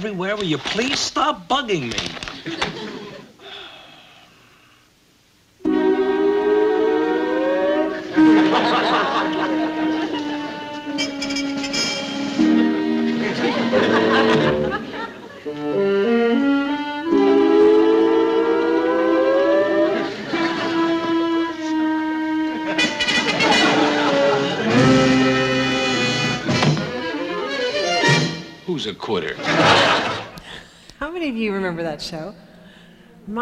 Everywhere? Will you please stop bugging me?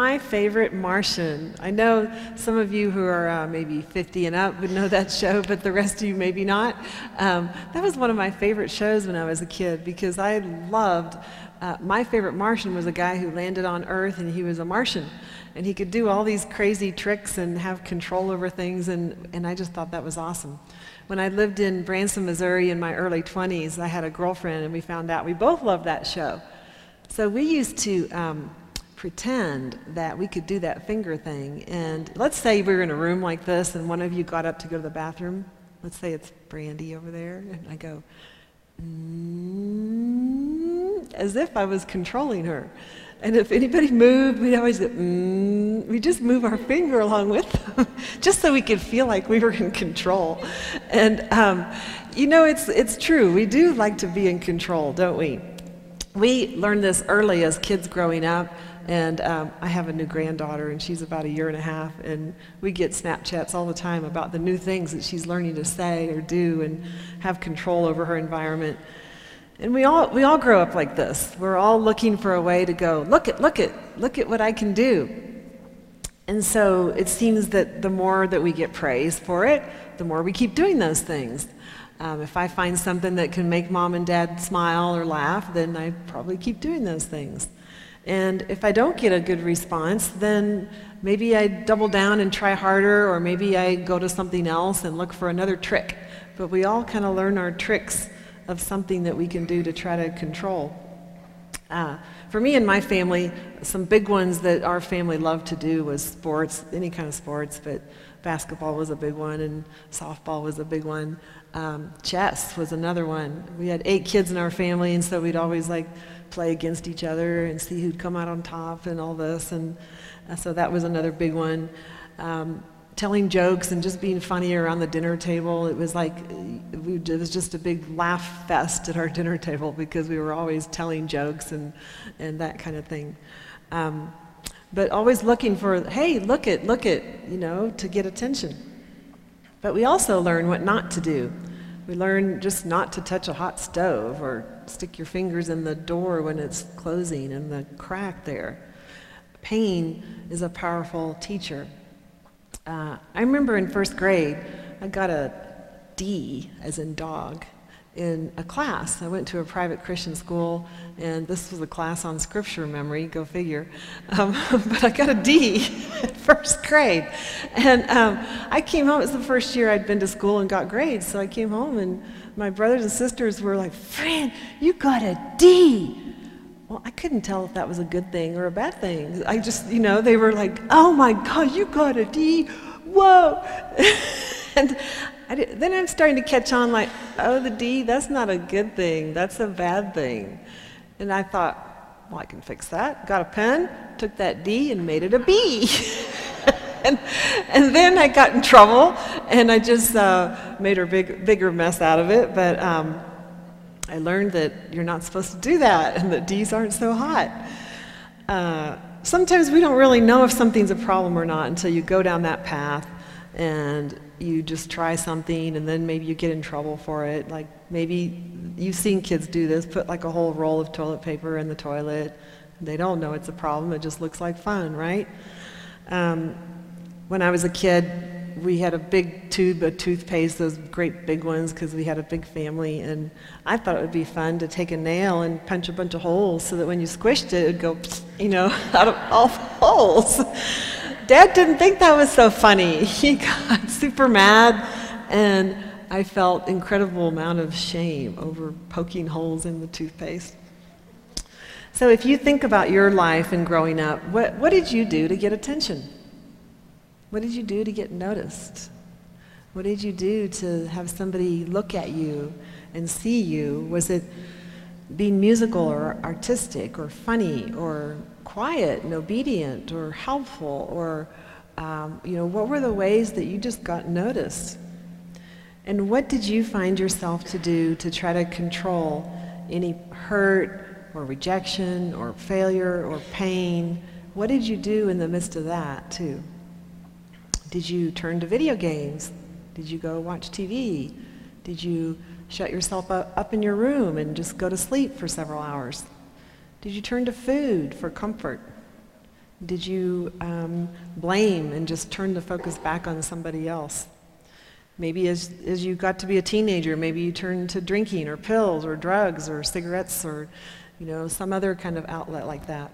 My favorite Martian. I know some of you who are uh, maybe 50 and up would know that show, but the rest of you maybe not. Um, that was one of my favorite shows when I was a kid because I loved. Uh, my favorite Martian was a guy who landed on Earth and he was a Martian. And he could do all these crazy tricks and have control over things, and, and I just thought that was awesome. When I lived in Branson, Missouri in my early 20s, I had a girlfriend, and we found out we both loved that show. So we used to um, pretend that we could do that finger thing. And let's say we were in a room like this, and one of you got up to go to the bathroom. Let's say it's Brandy over there, and I go, mm, as if I was controlling her. And if anybody moved, we'd always go, mm, we just move our finger along with them, just so we could feel like we were in control. And, um, you know, it's, it's true. We do like to be in control, don't we? We learned this early as kids growing up. And um, I have a new granddaughter, and she's about a year and a half, and we get Snapchats all the time about the new things that she's learning to say or do and have control over her environment. And we all, we all grow up like this. We're all looking for a way to go, look at, look at, look at what I can do. And so it seems that the more that we get praise for it, the more we keep doing those things. Um, if I find something that can make mom and dad smile or laugh, then I probably keep doing those things. And if I don't get a good response, then maybe I double down and try harder, or maybe I go to something else and look for another trick. But we all kind of learn our tricks of something that we can do to try to control. Uh, for me and my family, some big ones that our family loved to do was sports, any kind of sports, but basketball was a big one and softball was a big one. Um, chess was another one. We had eight kids in our family, and so we'd always like play against each other and see who'd come out on top and all this, and uh, so that was another big one. Um, telling jokes and just being funny around the dinner table. It was like, it was just a big laugh fest at our dinner table because we were always telling jokes and, and that kind of thing. Um, but always looking for, hey, look it, look it, you know, to get attention. But we also learn what not to do. We learn just not to touch a hot stove or stick your fingers in the door when it's closing and the crack there. Pain is a powerful teacher. Uh, I remember in first grade, I got a D, as in dog, in a class. I went to a private Christian school, and this was a class on scripture memory, go figure. Um, but I got a D in first grade. And um, I came home, it was the first year I'd been to school and got grades, so I came home, and my brothers and sisters were like, Fran, you got a D. Well, I couldn't tell if that was a good thing or a bad thing. I just, you know, they were like, oh my God, you got a D. Whoa. and did, then I'm starting to catch on like, oh, the D, that's not a good thing. That's a bad thing. And I thought, well, I can fix that. Got a pen, took that D and made it a B. and, and then I got in trouble and I just uh, made a big, bigger mess out of it. But um, I learned that you're not supposed to do that and that D's aren't so hot. Uh, sometimes we don't really know if something's a problem or not until you go down that path and you just try something and then maybe you get in trouble for it. Like maybe you've seen kids do this, put like a whole roll of toilet paper in the toilet. They don't know it's a problem, it just looks like fun, right? Um, when I was a kid, we had a big tube of toothpaste, those great big ones, because we had a big family. And I thought it would be fun to take a nail and punch a bunch of holes so that when you squished it, it would go, you know, out of all holes. Dad didn't think that was so funny. He got super mad, and I felt incredible amount of shame over poking holes in the toothpaste. So if you think about your life and growing up, what, what did you do to get attention? What did you do to get noticed? What did you do to have somebody look at you and see you? Was it being musical or artistic or funny or quiet and obedient or helpful or um, you know what were the ways that you just got noticed? And what did you find yourself to do to try to control any hurt or rejection or failure or pain? What did you do in the midst of that too? Did you turn to video games? Did you go watch tv did you shut yourself up, up in your room and just go to sleep for several hours? Did you turn to food for comfort? Did you um, blame and just turn the focus back on somebody else? Maybe as, as you got to be a teenager, maybe you turned to drinking or pills or drugs or cigarettes or you know, some other kind of outlet like that.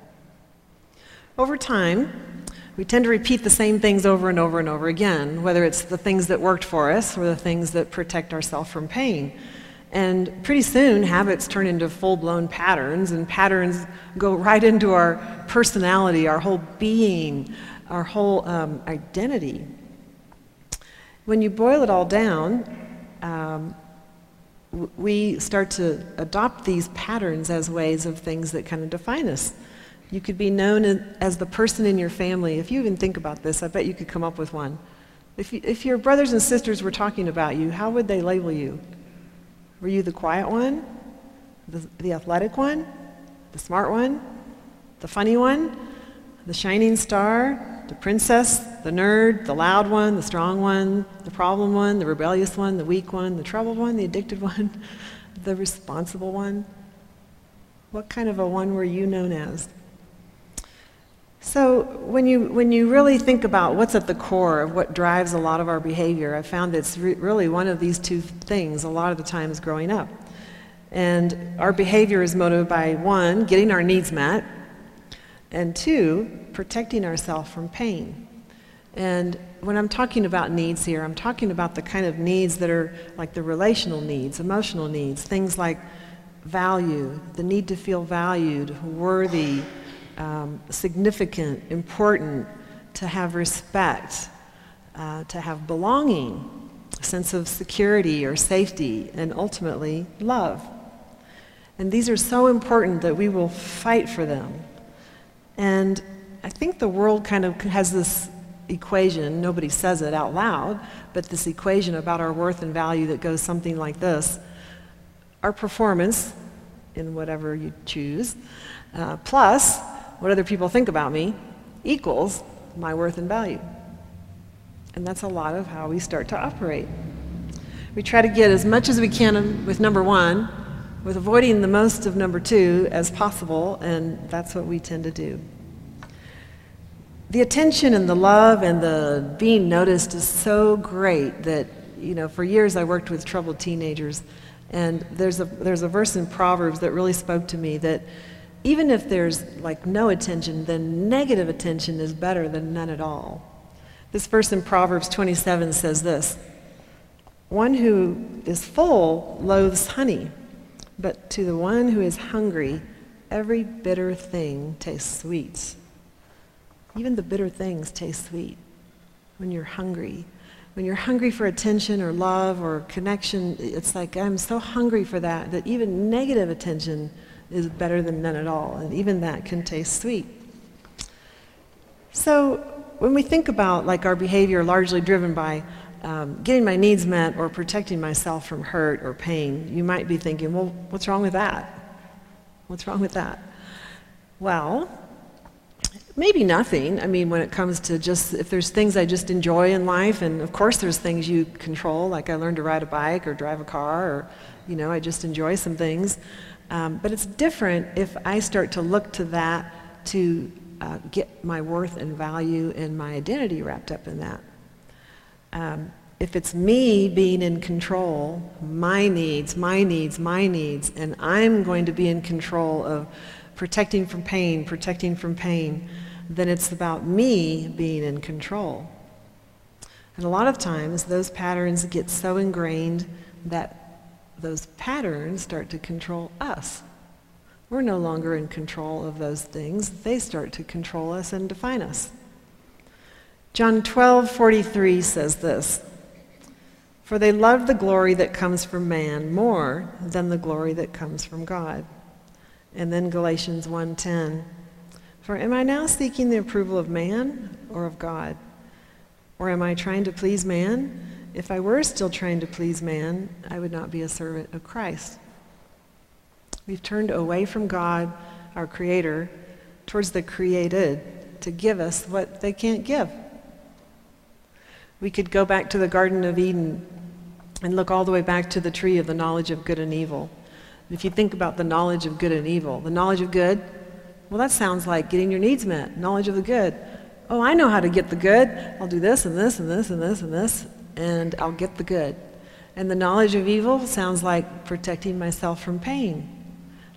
Over time, we tend to repeat the same things over and over and over again, whether it's the things that worked for us or the things that protect ourselves from pain. And pretty soon, habits turn into full blown patterns, and patterns go right into our personality, our whole being, our whole um, identity. When you boil it all down, um, we start to adopt these patterns as ways of things that kind of define us. You could be known as the person in your family. If you even think about this, I bet you could come up with one. If, you, if your brothers and sisters were talking about you, how would they label you? Were you the quiet one? The, the athletic one? The smart one? The funny one? The shining star? The princess? The nerd? The loud one? The strong one? The problem one? The rebellious one? The weak one? The troubled one? The addicted one? The responsible one? What kind of a one were you known as? So when you, when you really think about what's at the core of what drives a lot of our behavior, I found it's re- really one of these two things a lot of the times growing up. And our behavior is motivated by one, getting our needs met, and two, protecting ourselves from pain. And when I'm talking about needs here, I'm talking about the kind of needs that are like the relational needs, emotional needs, things like value, the need to feel valued, worthy, um, significant, important, to have respect, uh, to have belonging, a sense of security or safety, and ultimately love. And these are so important that we will fight for them. And I think the world kind of has this equation, nobody says it out loud, but this equation about our worth and value that goes something like this our performance in whatever you choose, uh, plus what other people think about me equals my worth and value. And that's a lot of how we start to operate. We try to get as much as we can with number one, with avoiding the most of number two as possible, and that's what we tend to do. The attention and the love and the being noticed is so great that, you know, for years I worked with troubled teenagers, and there's a, there's a verse in Proverbs that really spoke to me that even if there's like no attention, then negative attention is better than none at all. This verse in Proverbs 27 says this One who is full loathes honey, but to the one who is hungry, every bitter thing tastes sweet. Even the bitter things taste sweet when you're hungry. When you're hungry for attention or love or connection, it's like I'm so hungry for that that even negative attention is better than none at all, and even that can taste sweet. So when we think about like our behavior largely driven by um, getting my needs met or protecting myself from hurt or pain, you might be thinking, well, what's wrong with that? What's wrong with that? Well, maybe nothing. I mean, when it comes to just if there's things I just enjoy in life, and of course there's things you control, like I learned to ride a bike or drive a car, or you know, I just enjoy some things. Um, but it's different if I start to look to that to uh, get my worth and value and my identity wrapped up in that. Um, if it's me being in control, my needs, my needs, my needs, and I'm going to be in control of protecting from pain, protecting from pain, then it's about me being in control. And a lot of times, those patterns get so ingrained that those patterns start to control us. We're no longer in control of those things. They start to control us and define us. John 12:43 says this, "For they love the glory that comes from man more than the glory that comes from God." And then Galatians 1:10. For am I now seeking the approval of man or of God? Or am I trying to please man? If I were still trying to please man, I would not be a servant of Christ. We've turned away from God, our creator, towards the created to give us what they can't give. We could go back to the Garden of Eden and look all the way back to the tree of the knowledge of good and evil. If you think about the knowledge of good and evil, the knowledge of good, well, that sounds like getting your needs met, knowledge of the good. Oh, I know how to get the good. I'll do this and this and this and this and this, and I'll get the good. And the knowledge of evil sounds like protecting myself from pain.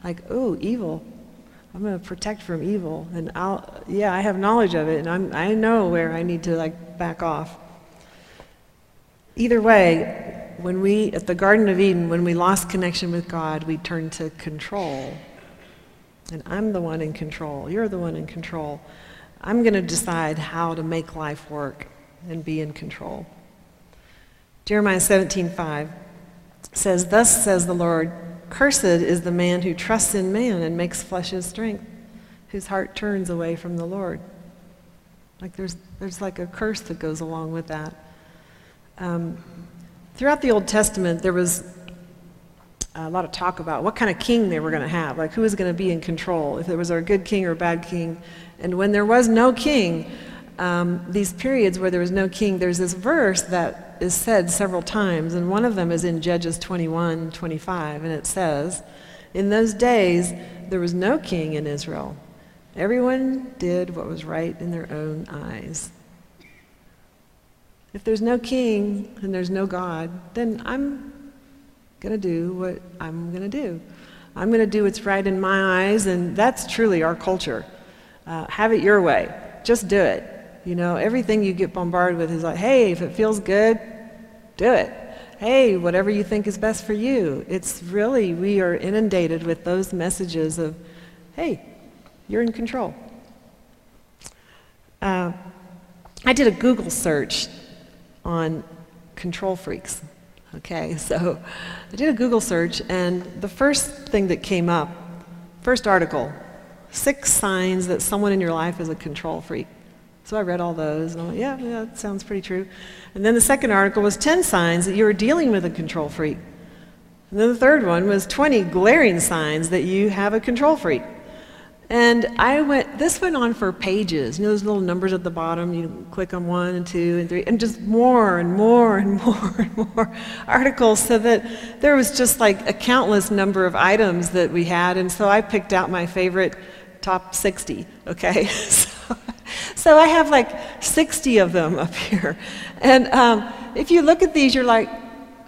Like, oh, evil. I'm going to protect from evil. And I'll, yeah, I have knowledge of it, and I'm, I know where I need to, like, back off. Either way, when we, at the Garden of Eden, when we lost connection with God, we turned to control. And I'm the one in control. You're the one in control. I'm going to decide how to make life work and be in control. Jeremiah 17:5 says, "Thus says the Lord, cursed is the man who trusts in man and makes flesh his strength, whose heart turns away from the Lord." Like there's there's like a curse that goes along with that. Um, Throughout the Old Testament, there was a lot of talk about what kind of king they were going to have, like who was going to be in control, if there was a good king or a bad king. And when there was no king, um, these periods where there was no king, there's this verse that is said several times, and one of them is in Judges 21 25, and it says, In those days there was no king in Israel. Everyone did what was right in their own eyes. If there's no king and there's no God, then I'm going to do what I'm going to do. I'm going to do what's right in my eyes, and that's truly our culture. Uh, have it your way. Just do it. You know, everything you get bombarded with is like, hey, if it feels good, do it. Hey, whatever you think is best for you. It's really, we are inundated with those messages of, hey, you're in control. Uh, I did a Google search on control freaks. Okay, so I did a Google search, and the first thing that came up, first article, six signs that someone in your life is a control freak. So I read all those, and I went, yeah, yeah, that sounds pretty true. And then the second article was 10 signs that you were dealing with a control freak. And then the third one was 20 glaring signs that you have a control freak. And I went, this went on for pages. You know those little numbers at the bottom? You click on one and two and three, and just more and more and more and more articles so that there was just like a countless number of items that we had. And so I picked out my favorite top 60, okay? so, so I have like 60 of them up here. And um, if you look at these, you're like,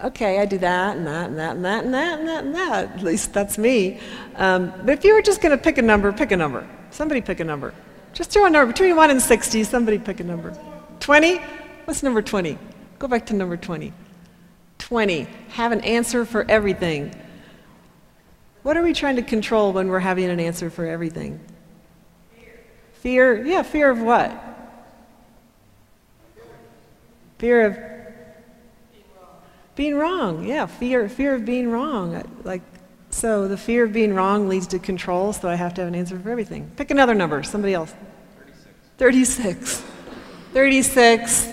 okay, I do that and that and that and that and that and that and that. At least that's me. Um, but if you were just going to pick a number, pick a number. Somebody pick a number. Just throw a number between 1 and 60. Somebody pick a number. 20? What's number 20? Go back to number 20. 20. Have an answer for everything. What are we trying to control when we're having an answer for everything? Fear. Yeah, fear of what? Fear of being wrong. Yeah, fear fear of being wrong. Like so the fear of being wrong leads to control, so I have to have an answer for everything. Pick another number, somebody else. 36. 36. 36.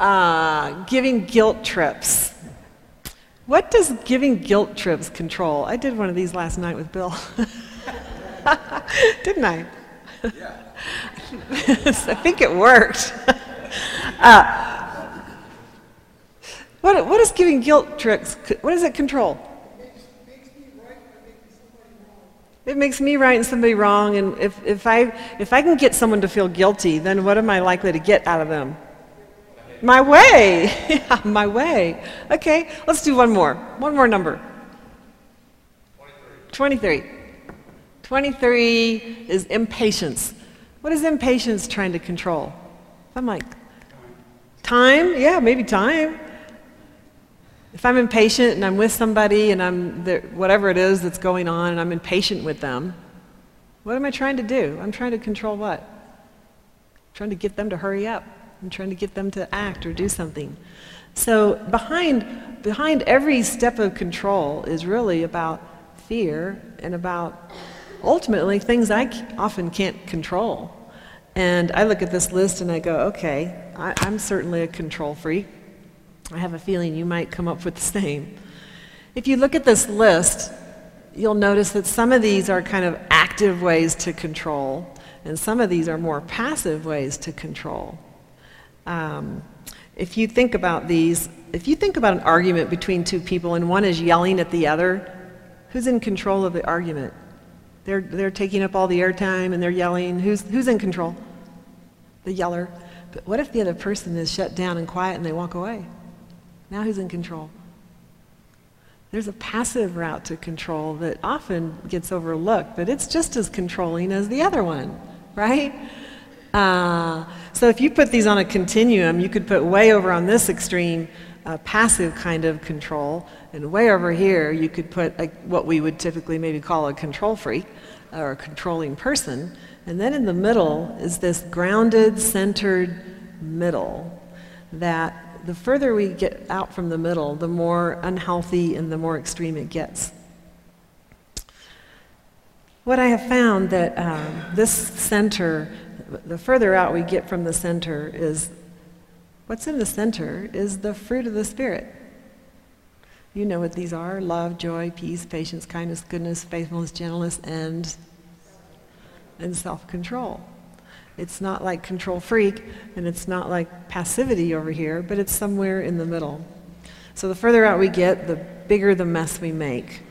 Uh, giving guilt trips. What does giving guilt trips control? I did one of these last night with Bill. Didn't I? Yeah. I think it worked. Uh, what, what is giving guilt tricks? What does it control? It makes me right and somebody wrong, and if, if, I, if I can get someone to feel guilty, then what am I likely to get out of them? My way. yeah, my way. Okay, let's do one more. One more number. 23. 23. 23 is impatience. What is impatience trying to control? I'm like, time? Yeah, maybe time. If I'm impatient and I'm with somebody and I'm there, whatever it is that's going on and I'm impatient with them, what am I trying to do? I'm trying to control what? I'm trying to get them to hurry up. I'm trying to get them to act or do something. So behind, behind every step of control is really about fear and about ultimately things I often can't control. And I look at this list and I go, okay, I, I'm certainly a control freak. I have a feeling you might come up with the same. If you look at this list, you'll notice that some of these are kind of active ways to control, and some of these are more passive ways to control. Um, if you think about these, if you think about an argument between two people and one is yelling at the other, who's in control of the argument? They're, they're taking up all the airtime and they're yelling. Who's, who's in control? The yeller. But what if the other person is shut down and quiet and they walk away? Now who's in control? There's a passive route to control that often gets overlooked, but it's just as controlling as the other one, right? Uh, so if you put these on a continuum, you could put way over on this extreme passive kind of control, and way over here you could put a, what we would typically maybe call a control freak or a controlling person. And then in the middle is this grounded, centered middle that the further we get out from the middle, the more unhealthy and the more extreme it gets. What I have found that um, this center, the further out we get from the center, is what's in the center is the fruit of the Spirit. You know what these are love, joy, peace, patience, kindness, goodness, faithfulness, gentleness, and, and self control. It's not like control freak, and it's not like passivity over here, but it's somewhere in the middle. So the further out we get, the bigger the mess we make.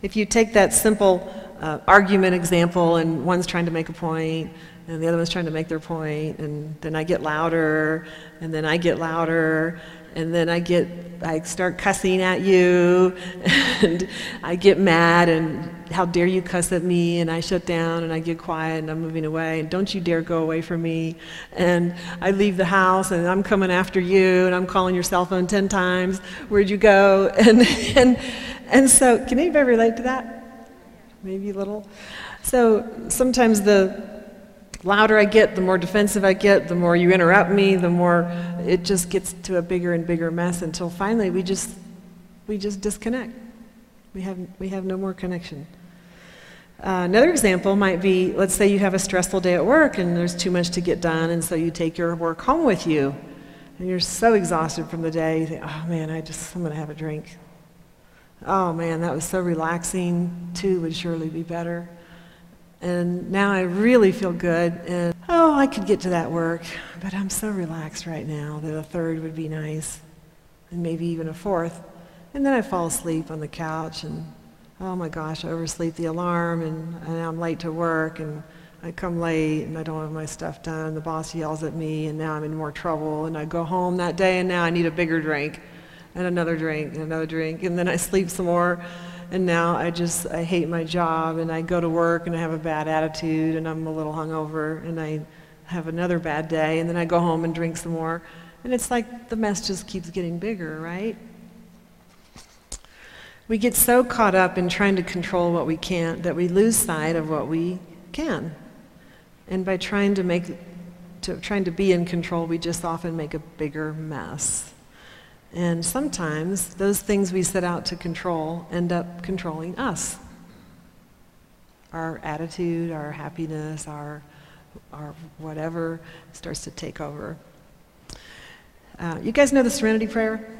If you take that simple uh, argument example, and one's trying to make a point, and the other one's trying to make their point, and then I get louder, and then I get louder, and then I get I start cussing at you and I get mad and how dare you cuss at me? And I shut down and I get quiet and I'm moving away. And don't you dare go away from me. And I leave the house and I'm coming after you and I'm calling your cell phone 10 times. Where'd you go? And and and so can anybody relate to that? Maybe a little? So sometimes the louder I get, the more defensive I get, the more you interrupt me, the more it just gets to a bigger and bigger mess until finally we just we just disconnect. We have we have no more connection. Uh, another example might be let's say you have a stressful day at work and there's too much to get done, and so you take your work home with you. And you're so exhausted from the day, you think, oh man, I just, I'm going to have a drink. Oh man, that was so relaxing. Two would surely be better. And now I really feel good. And oh, I could get to that work, but I'm so relaxed right now that a third would be nice, and maybe even a fourth. And then I fall asleep on the couch, and oh my gosh, I oversleep the alarm, and, and I'm late to work, and I come late, and I don't have my stuff done. The boss yells at me, and now I'm in more trouble. And I go home that day, and now I need a bigger drink, and another drink, and another drink, and then I sleep some more and now I just I hate my job and I go to work and I have a bad attitude and I'm a little hungover and I have another bad day and then I go home and drink some more and it's like the mess just keeps getting bigger, right? We get so caught up in trying to control what we can't that we lose sight of what we can. And by trying to make to trying to be in control, we just often make a bigger mess. And sometimes those things we set out to control end up controlling us. Our attitude, our happiness, our, our whatever starts to take over. Uh, you guys know the Serenity Prayer?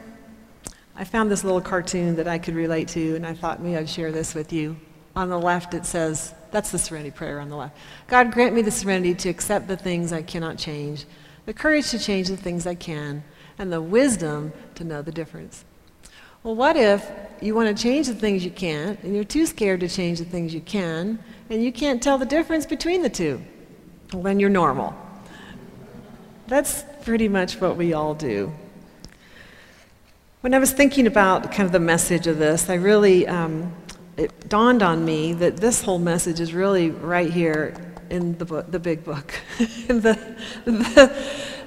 I found this little cartoon that I could relate to, and I thought maybe I'd share this with you. On the left, it says, that's the Serenity Prayer on the left. God, grant me the serenity to accept the things I cannot change, the courage to change the things I can and the wisdom to know the difference. Well, what if you want to change the things you can't, and you're too scared to change the things you can, and you can't tell the difference between the two? Well, then you're normal. That's pretty much what we all do. When I was thinking about kind of the message of this, I really, um, it dawned on me that this whole message is really right here in the book, the big book. the, the,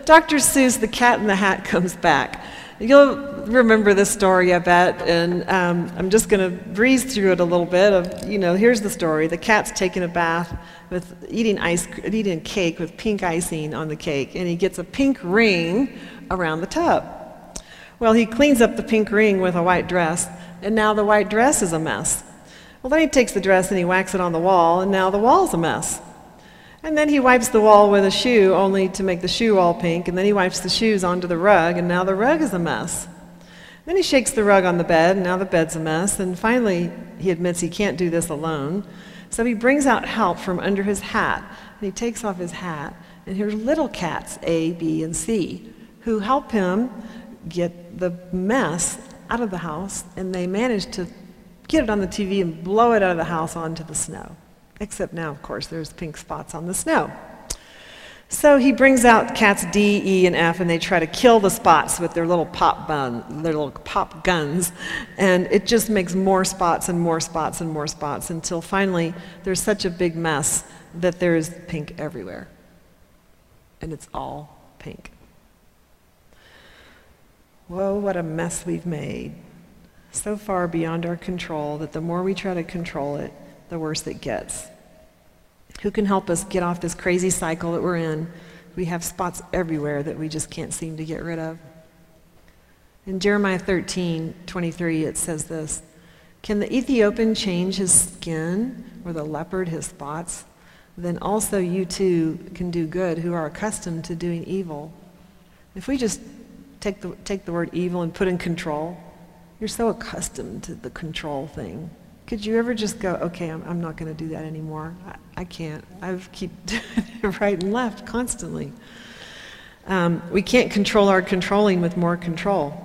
Dr. Seuss, The Cat in the Hat, comes back. You'll remember this story, I bet, and um, I'm just going to breeze through it a little bit. Of you know, here's the story: the cat's taking a bath with eating ice, eating cake with pink icing on the cake, and he gets a pink ring around the tub. Well, he cleans up the pink ring with a white dress, and now the white dress is a mess. Well, then he takes the dress and he whacks it on the wall, and now the wall's a mess. And then he wipes the wall with a shoe, only to make the shoe all pink, and then he wipes the shoes onto the rug, and now the rug is a mess. Then he shakes the rug on the bed, and now the bed's a mess, and finally he admits he can't do this alone. So he brings out help from under his hat, and he takes off his hat, and here's little cats, A, B, and C, who help him get the mess out of the house, and they manage to get it on the TV and blow it out of the house onto the snow. Except now, of course, there's pink spots on the snow. So he brings out cats D, E, and F, and they try to kill the spots with their little pop bun, their little pop guns, and it just makes more spots and more spots and more spots until finally there's such a big mess that there's pink everywhere, and it's all pink. Whoa, what a mess we've made. So far beyond our control that the more we try to control it, the worse it gets. Who can help us get off this crazy cycle that we're in? We have spots everywhere that we just can't seem to get rid of. In Jeremiah 13, 23, it says this Can the Ethiopian change his skin, or the leopard his spots? Then also you too can do good who are accustomed to doing evil. If we just take the, take the word evil and put in control, you're so accustomed to the control thing. Could you ever just go, okay, I'm, I'm not going to do that anymore? I, I can't. I keep doing it right and left constantly. Um, we can't control our controlling with more control.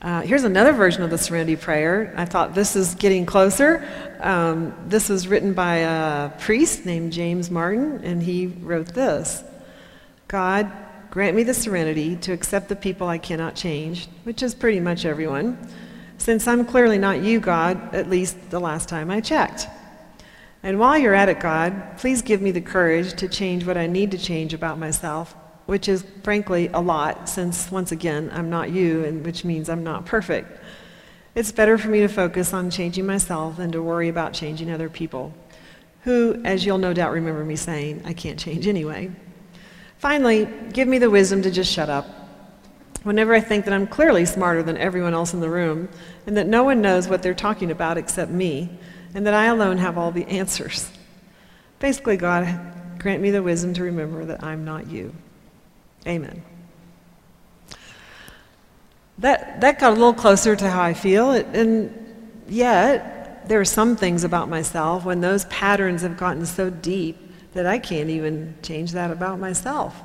Uh, here's another version of the Serenity Prayer. I thought this is getting closer. Um, this was written by a priest named James Martin, and he wrote this God, grant me the serenity to accept the people I cannot change, which is pretty much everyone since I'm clearly not you, God, at least the last time I checked. And while you're at it, God, please give me the courage to change what I need to change about myself, which is frankly a lot, since once again, I'm not you, and which means I'm not perfect. It's better for me to focus on changing myself than to worry about changing other people, who, as you'll no doubt remember me saying, I can't change anyway. Finally, give me the wisdom to just shut up whenever I think that I'm clearly smarter than everyone else in the room, and that no one knows what they're talking about except me, and that I alone have all the answers. Basically, God, grant me the wisdom to remember that I'm not you. Amen. That, that got a little closer to how I feel, and yet, there are some things about myself when those patterns have gotten so deep that I can't even change that about myself.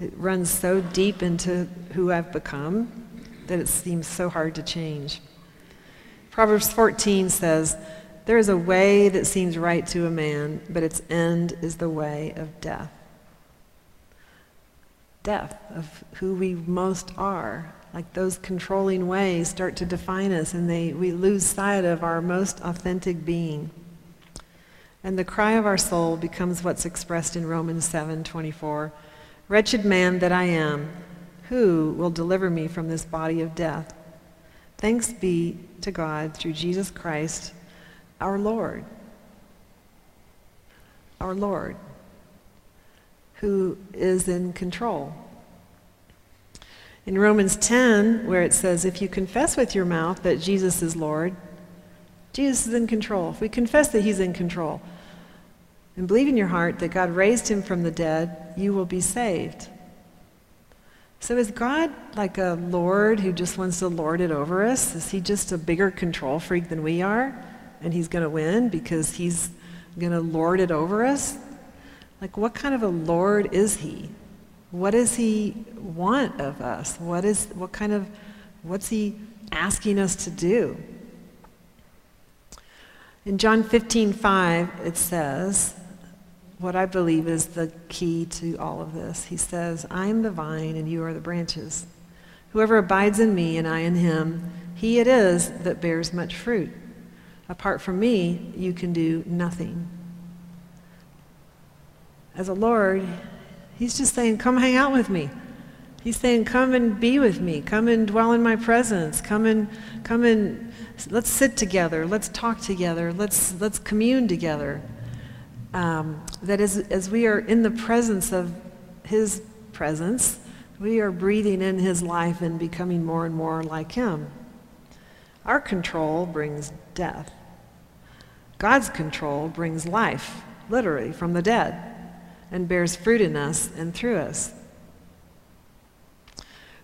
It runs so deep into who I've become that it seems so hard to change. Proverbs 14 says, There is a way that seems right to a man, but its end is the way of death. Death of who we most are. Like those controlling ways start to define us, and they, we lose sight of our most authentic being. And the cry of our soul becomes what's expressed in Romans 7 24. Wretched man that I am, who will deliver me from this body of death? Thanks be to God through Jesus Christ, our Lord. Our Lord, who is in control. In Romans 10, where it says, If you confess with your mouth that Jesus is Lord, Jesus is in control. If we confess that He's in control, and believe in your heart that God raised him from the dead, you will be saved. So is God like a Lord who just wants to lord it over us? Is he just a bigger control freak than we are? And he's going to win because he's going to lord it over us? Like, what kind of a Lord is he? What does he want of us? What is, what kind of, what's he asking us to do? In John 15, 5, it says, what I believe is the key to all of this. He says, I am the vine and you are the branches. Whoever abides in me and I in him, he it is that bears much fruit. Apart from me, you can do nothing. As a Lord, he's just saying, Come hang out with me. He's saying, Come and be with me. Come and dwell in my presence. Come and come and let's sit together. Let's talk together. Let's let's commune together um, that as, as we are in the presence of His presence, we are breathing in His life and becoming more and more like Him. Our control brings death. God's control brings life, literally, from the dead, and bears fruit in us and through us.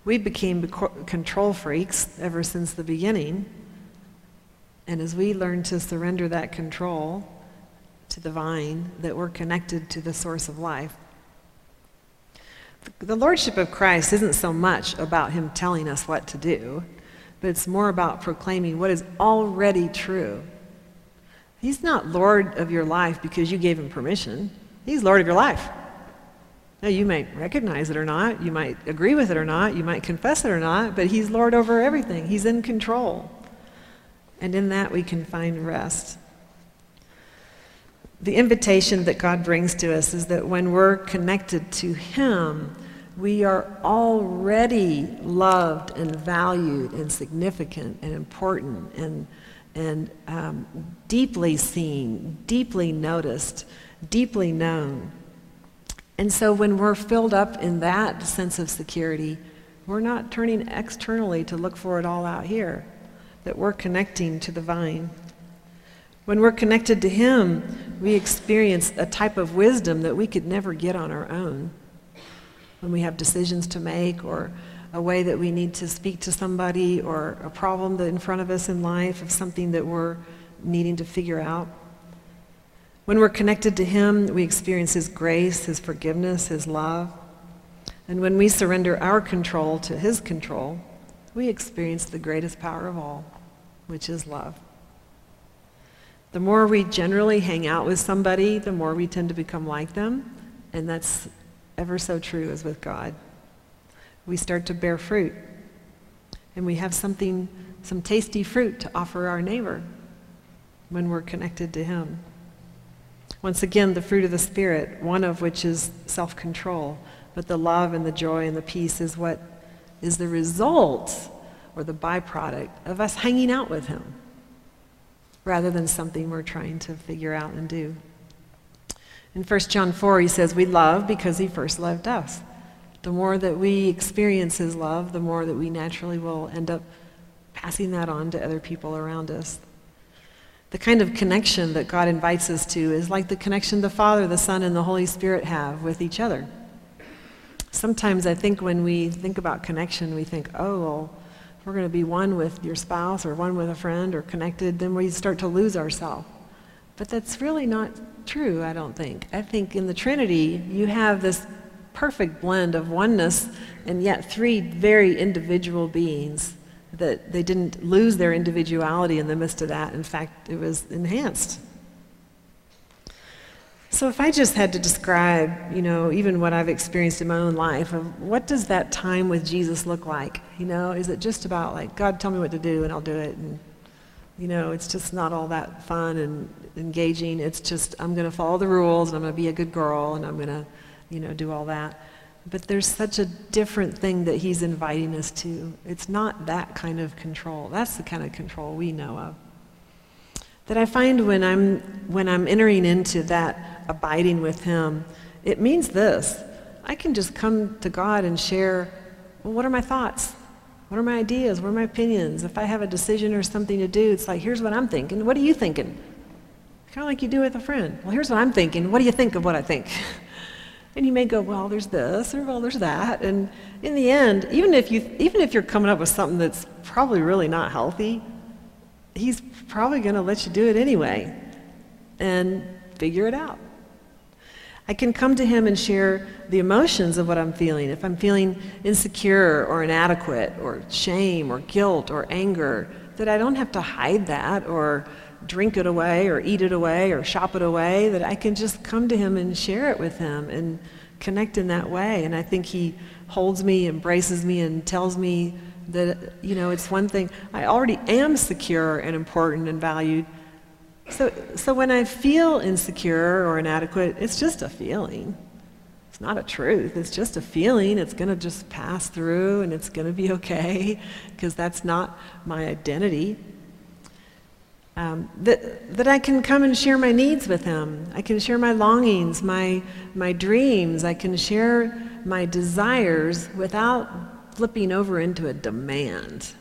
We became control freaks ever since the beginning. And as we learn to surrender that control to the vine, that we're connected to the source of life. The Lordship of Christ isn't so much about Him telling us what to do, but it's more about proclaiming what is already true. He's not Lord of your life because you gave Him permission, He's Lord of your life. Now, you might recognize it or not, you might agree with it or not, you might confess it or not, but He's Lord over everything. He's in control. And in that, we can find rest. The invitation that God brings to us is that when we're connected to Him, we are already loved and valued and significant and important and, and um, deeply seen, deeply noticed, deeply known. And so when we're filled up in that sense of security, we're not turning externally to look for it all out here, that we're connecting to the vine. When we're connected to Him, we experience a type of wisdom that we could never get on our own. When we have decisions to make, or a way that we need to speak to somebody, or a problem that in front of us in life, of something that we're needing to figure out. When we're connected to Him, we experience His grace, His forgiveness, His love. And when we surrender our control to His control, we experience the greatest power of all, which is love. The more we generally hang out with somebody, the more we tend to become like them. And that's ever so true as with God. We start to bear fruit. And we have something, some tasty fruit to offer our neighbor when we're connected to Him. Once again, the fruit of the Spirit, one of which is self control, but the love and the joy and the peace is what is the result or the byproduct of us hanging out with Him rather than something we're trying to figure out and do. In 1 John 4, he says, We love because He first loved us. The more that we experience His love, the more that we naturally will end up passing that on to other people around us the kind of connection that God invites us to is like the connection the Father, the Son, and the Holy Spirit have with each other. Sometimes I think when we think about connection, we think, oh, well, we're going to be one with your spouse or one with a friend or connected, then we start to lose ourselves. But that's really not true, I don't think. I think in the Trinity, you have this perfect blend of oneness and yet three very individual beings that they didn't lose their individuality in the midst of that. In fact, it was enhanced. So if I just had to describe, you know, even what I've experienced in my own life of what does that time with Jesus look like? You know, is it just about like God tell me what to do and I'll do it and you know, it's just not all that fun and engaging. It's just I'm going to follow the rules and I'm going to be a good girl and I'm going to, you know, do all that. But there's such a different thing that he's inviting us to. It's not that kind of control. That's the kind of control we know of. That I find when I'm, when I'm entering into that abiding with him, it means this. I can just come to God and share, well, what are my thoughts? What are my ideas? What are my opinions? If I have a decision or something to do, it's like, here's what I'm thinking. What are you thinking? Kind of like you do with a friend. Well, here's what I'm thinking. What do you think of what I think? And you may go, well, there's this, or well, there's that. And in the end, even if, you, even if you're coming up with something that's probably really not healthy, he's probably going to let you do it anyway and figure it out. I can come to him and share the emotions of what I'm feeling. If I'm feeling insecure or inadequate or shame or guilt or anger, that I don't have to hide that or drink it away or eat it away or shop it away, that I can just come to him and share it with him and connect in that way. And I think he holds me, embraces me, and tells me that, you know, it's one thing. I already am secure and important and valued. So, so when I feel insecure or inadequate, it's just a feeling. It's not a truth. It's just a feeling. It's going to just pass through and it's going to be okay because that's not my identity. Um, that, that I can come and share my needs with him. I can share my longings, my, my dreams. I can share my desires without flipping over into a demand.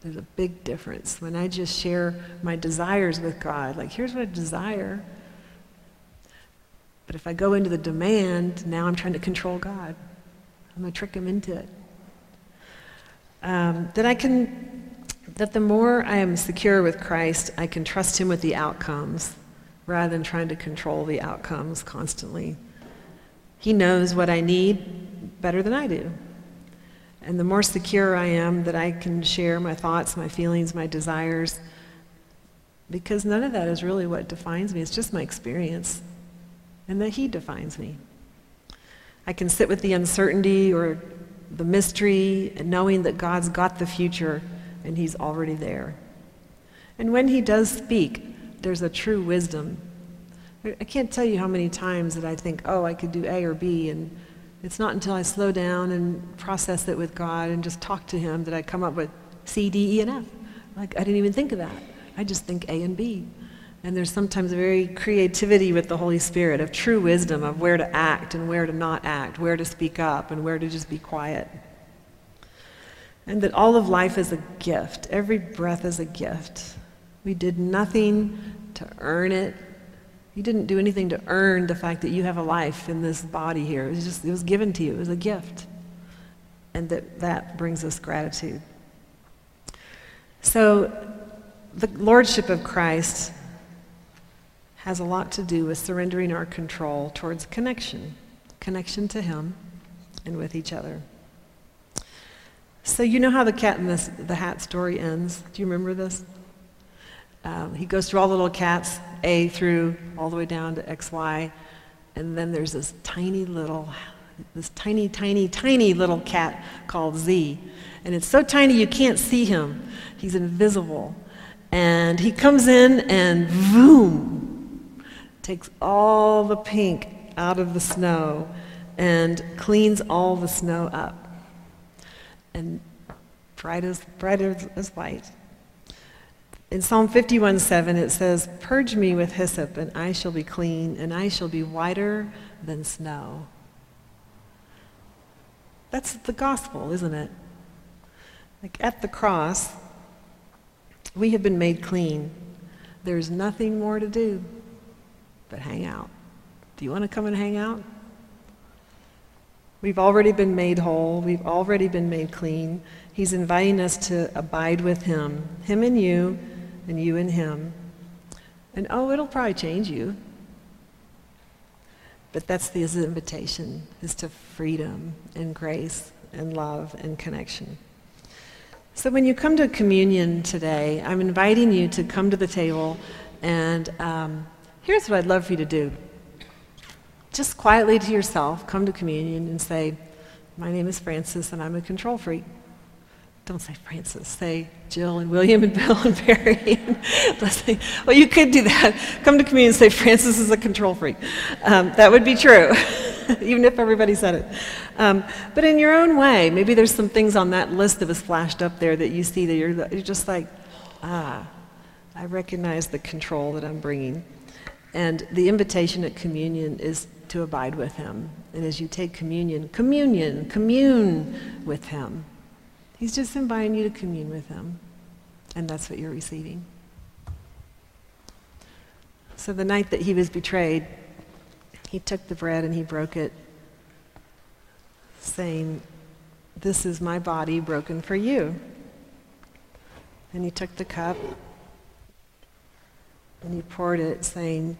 There's a big difference. When I just share my desires with God, like, here's what I desire. But if I go into the demand, now I'm trying to control God. I'm going to trick him into it. Um, that I can, that the more I am secure with Christ, I can trust him with the outcomes rather than trying to control the outcomes constantly. He knows what I need better than I do. And the more secure I am that I can share my thoughts, my feelings, my desires, because none of that is really what defines me, it's just my experience, and that He defines me. I can sit with the uncertainty or the mystery and knowing that God's got the future and He's already there. And when He does speak, there's a true wisdom. I can't tell you how many times that I think, oh, I could do A or B, and it's not until I slow down and process it with God and just talk to Him that I come up with C, D, E, and F. Like, I didn't even think of that. I just think A and B. And there's sometimes a very creativity with the Holy Spirit of true wisdom of where to act and where to not act, where to speak up and where to just be quiet. And that all of life is a gift. Every breath is a gift. We did nothing to earn it you didn't do anything to earn the fact that you have a life in this body here. It was just, it was given to you. It was a gift. And that, that brings us gratitude. So, the Lordship of Christ has a lot to do with surrendering our control towards connection connection to Him and with each other. So, you know how the cat in this, the hat story ends? Do you remember this? Um, he goes through all the little cats, A through all the way down to XY, and then there's this tiny little, this tiny, tiny, tiny little cat called Z. And it's so tiny you can't see him. He's invisible. And he comes in and boom, takes all the pink out of the snow and cleans all the snow up. And bright as, bright as, as white. In Psalm 51 7, it says, Purge me with hyssop, and I shall be clean, and I shall be whiter than snow. That's the gospel, isn't it? Like at the cross, we have been made clean. There's nothing more to do but hang out. Do you want to come and hang out? We've already been made whole. We've already been made clean. He's inviting us to abide with Him, Him and you and you and him. And oh, it'll probably change you. But that's the invitation, is to freedom and grace and love and connection. So when you come to communion today, I'm inviting you to come to the table and um, here's what I'd love for you to do. Just quietly to yourself, come to communion and say, my name is Frances and I'm a control freak don't say Frances, say Jill and William and Bill and Barry. And well, you could do that. Come to communion and say Frances is a control freak. Um, that would be true, even if everybody said it. Um, but in your own way, maybe there's some things on that list that was flashed up there that you see that you're, you're just like, ah, I recognize the control that I'm bringing. And the invitation at communion is to abide with Him. And as you take communion, communion, commune with Him. He's just inviting you to commune with him. And that's what you're receiving. So the night that he was betrayed, he took the bread and he broke it, saying, This is my body broken for you. And he took the cup and he poured it, saying,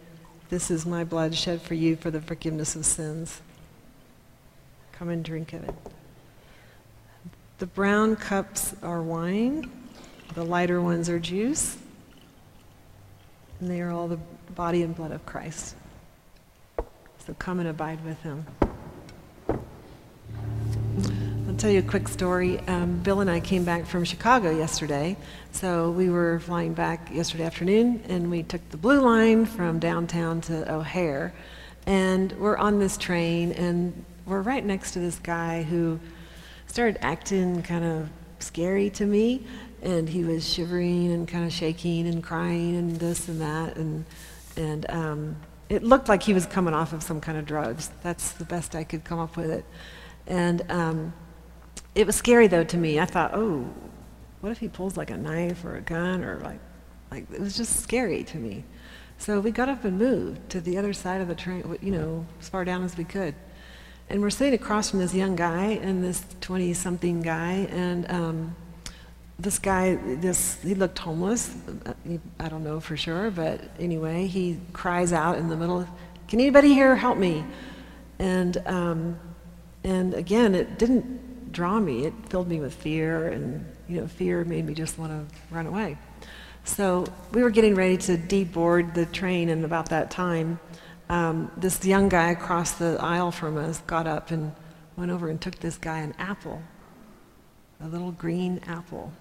This is my blood shed for you for the forgiveness of sins. Come and drink of it. The brown cups are wine, the lighter ones are juice, and they are all the body and blood of Christ. So come and abide with him. I'll tell you a quick story. Um, Bill and I came back from Chicago yesterday. So we were flying back yesterday afternoon, and we took the blue line from downtown to O'Hare. And we're on this train, and we're right next to this guy who started acting kind of scary to me, and he was shivering and kind of shaking and crying and this and that, and and um, it looked like he was coming off of some kind of drugs. That's the best I could come up with it, and um, it was scary though to me. I thought, oh, what if he pulls like a knife or a gun or like, like it was just scary to me. So we got up and moved to the other side of the train, you know, as far down as we could. And we're sitting across from this young guy and this 20 something guy, and um, this guy, this he looked homeless. Uh, I don't know for sure, but anyway, he cries out in the middle, "Can anybody here help me?" And um, and again, it didn't draw me. It filled me with fear, and you know, fear made me just want to run away. So we were getting ready to deboard the train, and about that time, um, this young guy across the aisle from us got up and went over and took this guy an apple, a little green apple.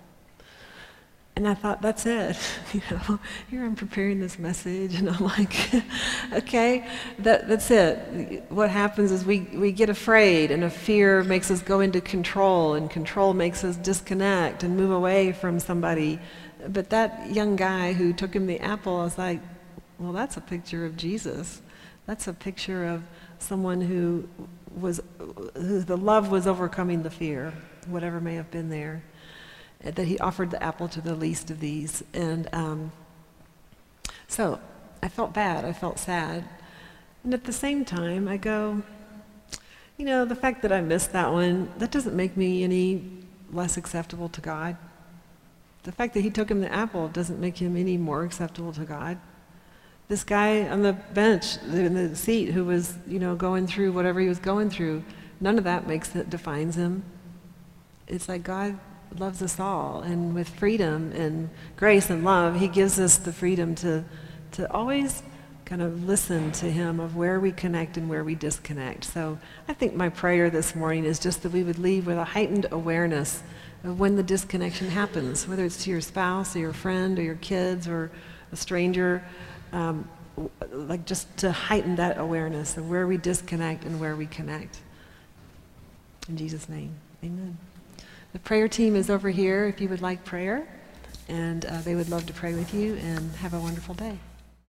And I thought, that's it. You know, here I'm preparing this message, and I'm like, okay, that, that's it. What happens is we, we get afraid, and a fear makes us go into control, and control makes us disconnect and move away from somebody. But that young guy who took him the apple, I was like, well, that's a picture of Jesus. That's a picture of someone who was, who the love was overcoming the fear, whatever may have been there that he offered the apple to the least of these. And um, so I felt bad, I felt sad. And at the same time, I go, you know, the fact that I missed that one, that doesn't make me any less acceptable to God. The fact that he took him the apple doesn't make him any more acceptable to God. This guy on the bench, in the seat, who was, you know, going through whatever he was going through, none of that makes it defines him. It's like God loves us all. And with freedom and grace and love, He gives us the freedom to, to always kind of listen to Him of where we connect and where we disconnect. So I think my prayer this morning is just that we would leave with a heightened awareness of when the disconnection happens, whether it's to your spouse or your friend or your kids or a stranger. Um, like just to heighten that awareness of where we disconnect and where we connect. In Jesus' name, amen. The prayer team is over here if you would like prayer, and uh, they would love to pray with you, and have a wonderful day.